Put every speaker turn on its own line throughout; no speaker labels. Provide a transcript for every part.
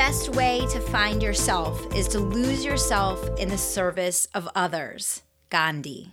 The best way to find yourself is to lose yourself in the service of others. Gandhi.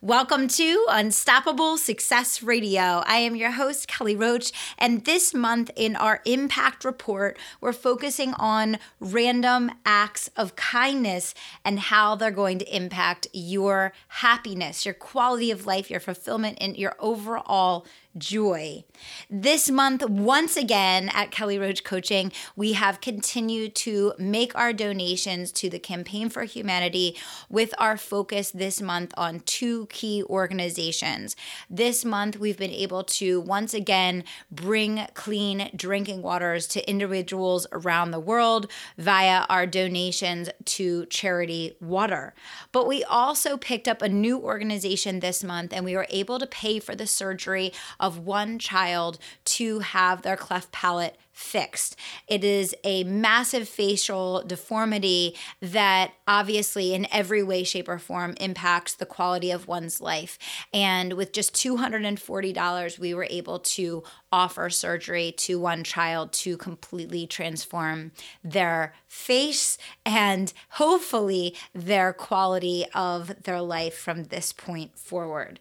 Welcome to Unstoppable Success Radio. I am your host, Kelly Roach, and this month in our Impact Report, we're focusing on random acts of kindness and how they're going to impact your happiness, your quality of life, your fulfillment, and your overall joy. This month, once again at Kelly Roach Coaching, we have continued to make our donations to the Campaign for Humanity with our focus this month on two key organizations. This month, we've been able to once again bring clean drinking waters to individuals around the world via our donations to Charity Water. But we also picked up a new organization this month and we were able to pay for the surgery of one child to have their cleft palate fixed. It is a massive facial deformity that obviously, in every way, shape, or form, impacts the quality of one's life. And with just $240, we were able to offer surgery to one child to completely transform their face and hopefully their quality of their life from this point forward.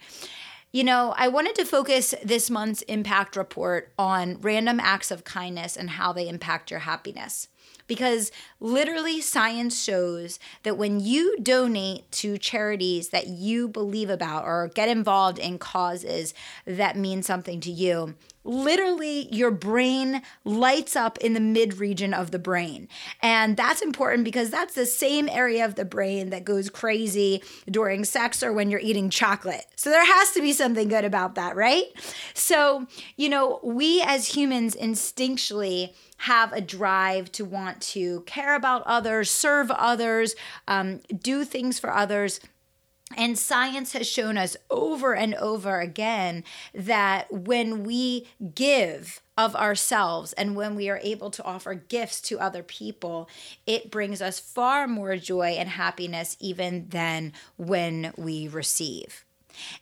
You know, I wanted to focus this month's impact report on random acts of kindness and how they impact your happiness. Because literally, science shows that when you donate to charities that you believe about or get involved in causes that mean something to you, literally your brain lights up in the mid region of the brain. And that's important because that's the same area of the brain that goes crazy during sex or when you're eating chocolate. So there has to be something good about that, right? So, you know, we as humans instinctually have a drive to want to care about others, serve others, um, do things for others. And science has shown us over and over again that when we give of ourselves and when we are able to offer gifts to other people, it brings us far more joy and happiness even than when we receive.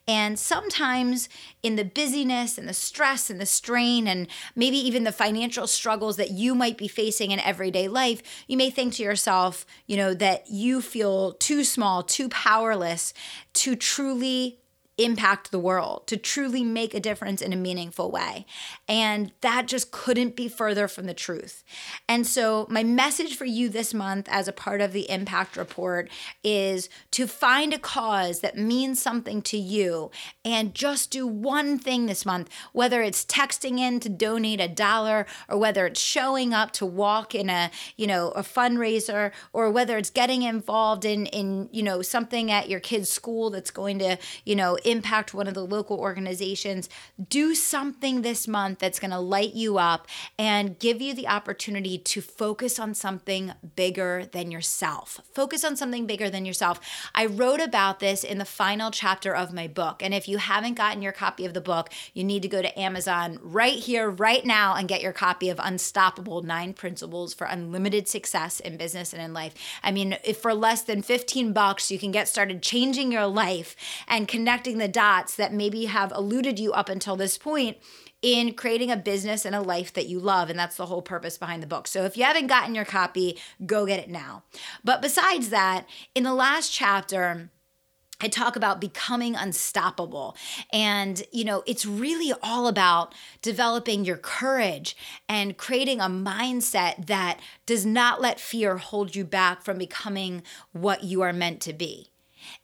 And sometimes in the busyness and the stress and the strain, and maybe even the financial struggles that you might be facing in everyday life, you may think to yourself, you know, that you feel too small, too powerless to truly impact the world, to truly make a difference in a meaningful way. And that just couldn't be further from the truth. And so, my message for you this month, as a part of the impact report, is to find a cause that means something to you and just do one thing this month, whether it's texting in to donate a dollar or whether it's showing up to walk in a, you know, a fundraiser or whether it's getting involved in in, you know, something at your kid's school that's going to, you know, impact one of the local organizations, do something this month that's going to light you up and give you the opportunity to focus on something bigger than yourself. Focus on something bigger than yourself. I wrote about this in the final chapter of my book. And if you haven't gotten your copy of the book, you need to go to Amazon right here, right now, and get your copy of Unstoppable Nine Principles for Unlimited Success in Business and in Life. I mean, if for less than 15 bucks, you can get started changing your life and connecting the dots that maybe have eluded you up until this point in creating a business and a life that you love. And that's the whole purpose behind the book. So if you haven't gotten your copy, go get it now. But besides that, in the last chapter, I talk about becoming unstoppable. And, you know, it's really all about developing your courage and creating a mindset that does not let fear hold you back from becoming what you are meant to be.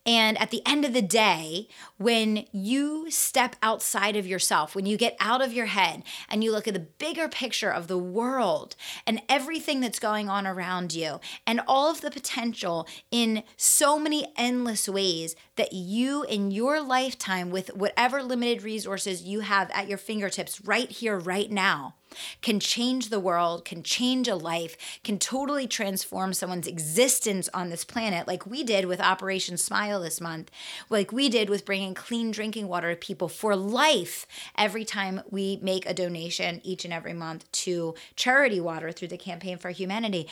And at the end of the day, when you step outside of yourself, when you get out of your head and you look at the bigger picture of the world and everything that's going on around you and all of the potential in so many endless ways that you in your lifetime, with whatever limited resources you have at your fingertips right here, right now, can change the world, can change a life, can totally transform someone's existence on this planet, like we did with Operation Smile this month, like we did with bringing clean drinking water to people for life every time we make a donation each and every month to charity water through the Campaign for Humanity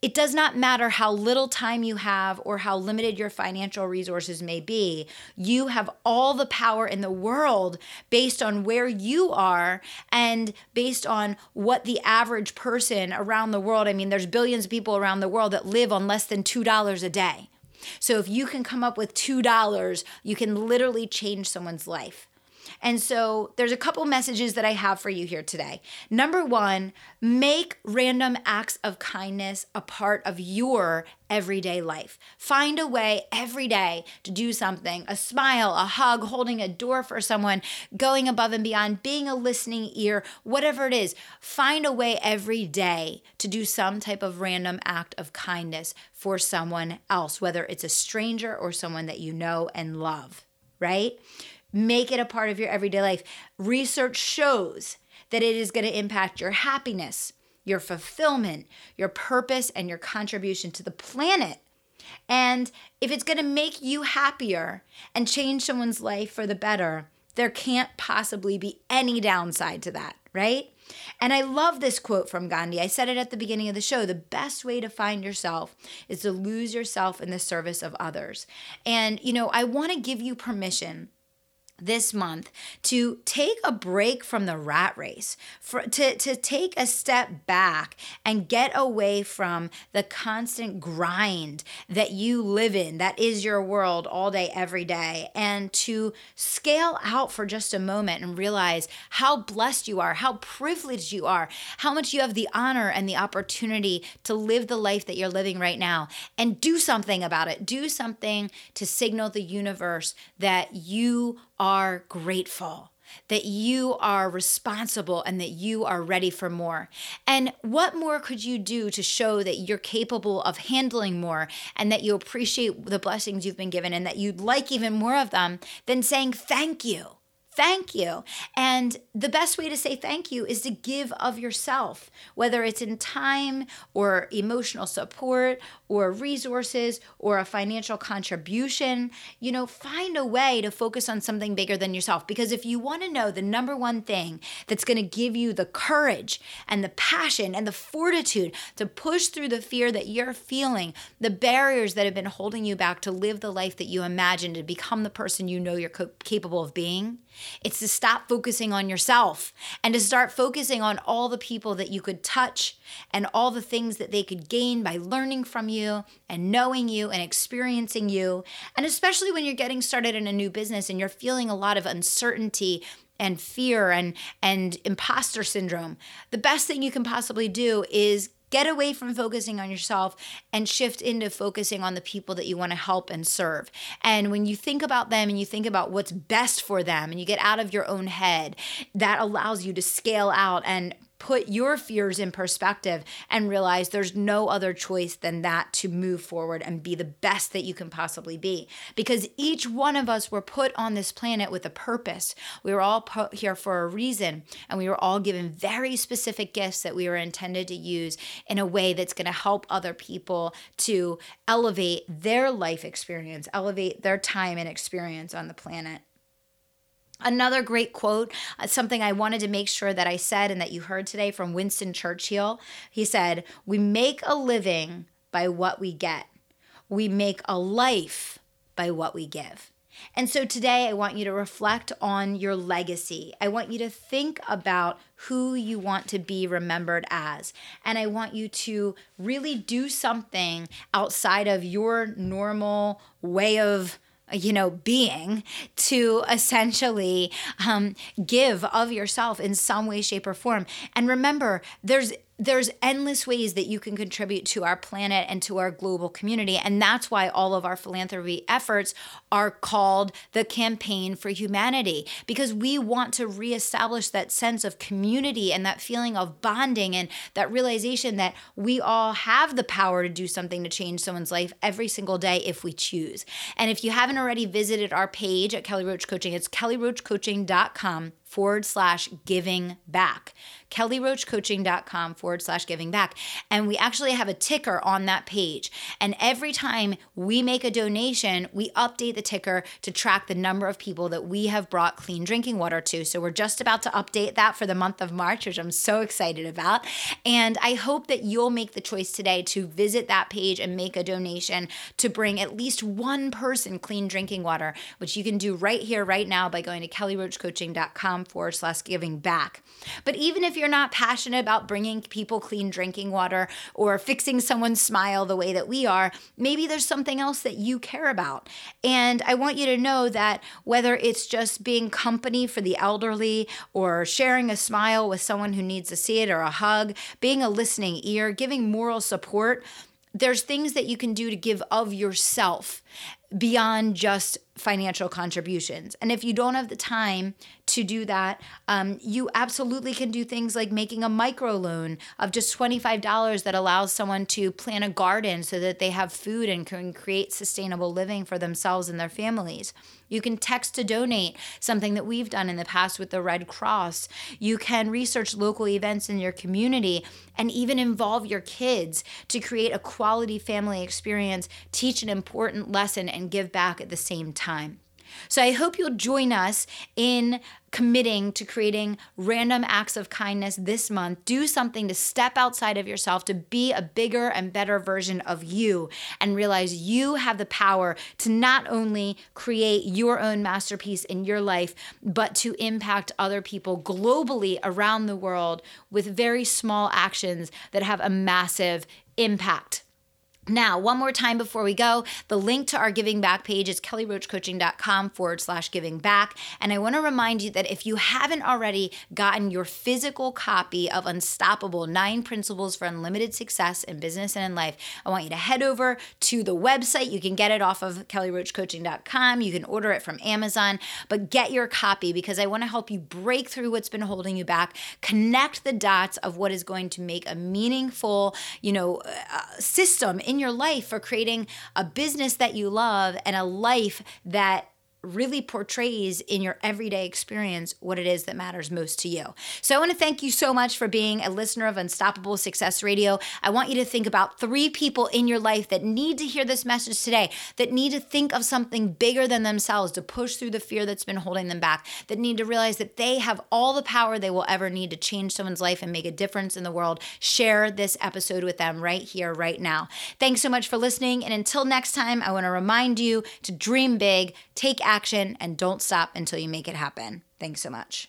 it does not matter how little time you have or how limited your financial resources may be. You have all the power in the world based on where you are and based on what the average person around the world, I mean, there's billions of people around the world that live on less than $2 a day. So if you can come up with $2, you can literally change someone's life. And so there's a couple messages that I have for you here today. Number one, make random acts of kindness a part of your everyday life. Find a way every day to do something a smile, a hug, holding a door for someone, going above and beyond, being a listening ear, whatever it is. Find a way every day to do some type of random act of kindness for someone else, whether it's a stranger or someone that you know and love, right? Make it a part of your everyday life. Research shows that it is going to impact your happiness, your fulfillment, your purpose, and your contribution to the planet. And if it's going to make you happier and change someone's life for the better, there can't possibly be any downside to that, right? And I love this quote from Gandhi. I said it at the beginning of the show. The best way to find yourself is to lose yourself in the service of others. And, you know, I want to give you permission this month to take a break from the rat race for to, to take a step back and get away from the constant grind that you live in that is your world all day every day and to scale out for just a moment and realize how blessed you are how privileged you are how much you have the honor and the opportunity to live the life that you're living right now and do something about it. Do something to signal the universe that you are grateful, that you are responsible, and that you are ready for more. And what more could you do to show that you're capable of handling more and that you appreciate the blessings you've been given and that you'd like even more of them than saying thank you? Thank you. And the best way to say thank you is to give of yourself, whether it's in time or emotional support or resources or a financial contribution. You know, find a way to focus on something bigger than yourself. Because if you want to know the number one thing that's going to give you the courage and the passion and the fortitude to push through the fear that you're feeling, the barriers that have been holding you back to live the life that you imagined to become the person you know you're co- capable of being, it's to stop focusing on yourself and to start focusing on all the people that you could touch and all the things that they could gain by learning from you and knowing you and experiencing you. And especially when you're getting started in a new business and you're feeling a lot of uncertainty and fear and and imposter syndrome. The best thing you can possibly do is Get away from focusing on yourself and shift into focusing on the people that you want to help and serve. And when you think about them and you think about what's best for them and you get out of your own head, that allows you to scale out and put your fears in perspective and realize there's no other choice than that to move forward and be the best that you can possibly be. Because each one of us were put on this planet with a purpose. We were all put here for a reason, and we were all given very specific gifts that we were intended to use in a way that's going to help other people to elevate their life experience, elevate their time and experience on the planet. Another great quote, uh, something I wanted to make sure that I said and that you heard today from Winston Churchill. He said, We make a living by what we get, we make a life by what we give. And so today, I want you to reflect on your legacy. I want you to think about who you want to be remembered as. And I want you to really do something outside of your normal way of you know, being to essentially um, give of yourself in some way, shape, or form. And remember, there's there's endless ways that you can contribute to our planet and to our global community. And that's why all of our philanthropy efforts are called the Campaign for Humanity, because we want to reestablish that sense of community and that feeling of bonding and that realization that we all have the power to do something to change someone's life every single day if we choose. And if you haven't already visited our page at Kelly Roach Coaching, it's kellyroachcoaching.com forward slash giving back kellyroachcoaching.com forward slash giving back. And we actually have a ticker on that page. And every time we make a donation, we update the ticker to track the number of people that we have brought clean drinking water to. So we're just about to update that for the month of March, which I'm so excited about. And I hope that you'll make the choice today to visit that page and make a donation to bring at least one person clean drinking water, which you can do right here, right now by going to kellyroachcoaching.com forward slash giving back. But even if you're not passionate about bringing people clean drinking water or fixing someone's smile the way that we are, maybe there's something else that you care about. And I want you to know that whether it's just being company for the elderly or sharing a smile with someone who needs to see it or a hug, being a listening ear, giving moral support, there's things that you can do to give of yourself beyond just financial contributions. And if you don't have the time to do that, um, you absolutely can do things like making a micro loan of just $25 that allows someone to plant a garden so that they have food and can create sustainable living for themselves and their families. You can text to donate, something that we've done in the past with the Red Cross. You can research local events in your community and even involve your kids to create a quality family experience, teach an important lesson, and give back at the same time. So I hope you'll join us in committing to creating random acts of kindness this month. Do something to step outside of yourself to be a bigger and better version of you and realize you have the power to not only create your own masterpiece in your life, but to impact other people globally around the world with very small actions that have a massive impact. Now, one more time before we go, the link to our giving back page is kellyroachcoaching.com forward slash giving back. And I want to remind you that if you haven't already gotten your physical copy of Unstoppable Nine Principles for Unlimited Success in Business and in Life, I want you to head over to the website. You can get it off of kellyroachcoaching.com. You can order it from Amazon, but get your copy because I want to help you break through what's been holding you back, connect the dots of what is going to make a meaningful, you know, uh, system in your life for creating a business that you love and a life that really portrays in your everyday experience what it is that matters most to you. So I want to thank you so much for being a listener of Unstoppable Success Radio. I want you to think about three people in your life that need to hear this message today, that need to think of something bigger than themselves to push through the fear that's been holding them back, that need to realize that they have all the power they will ever need to change someone's life and make a difference in the world. Share this episode with them right here, right now. Thanks so much for listening. And until next time, I want to remind you to dream big, take action, and don't stop until you make it happen. Thanks so much.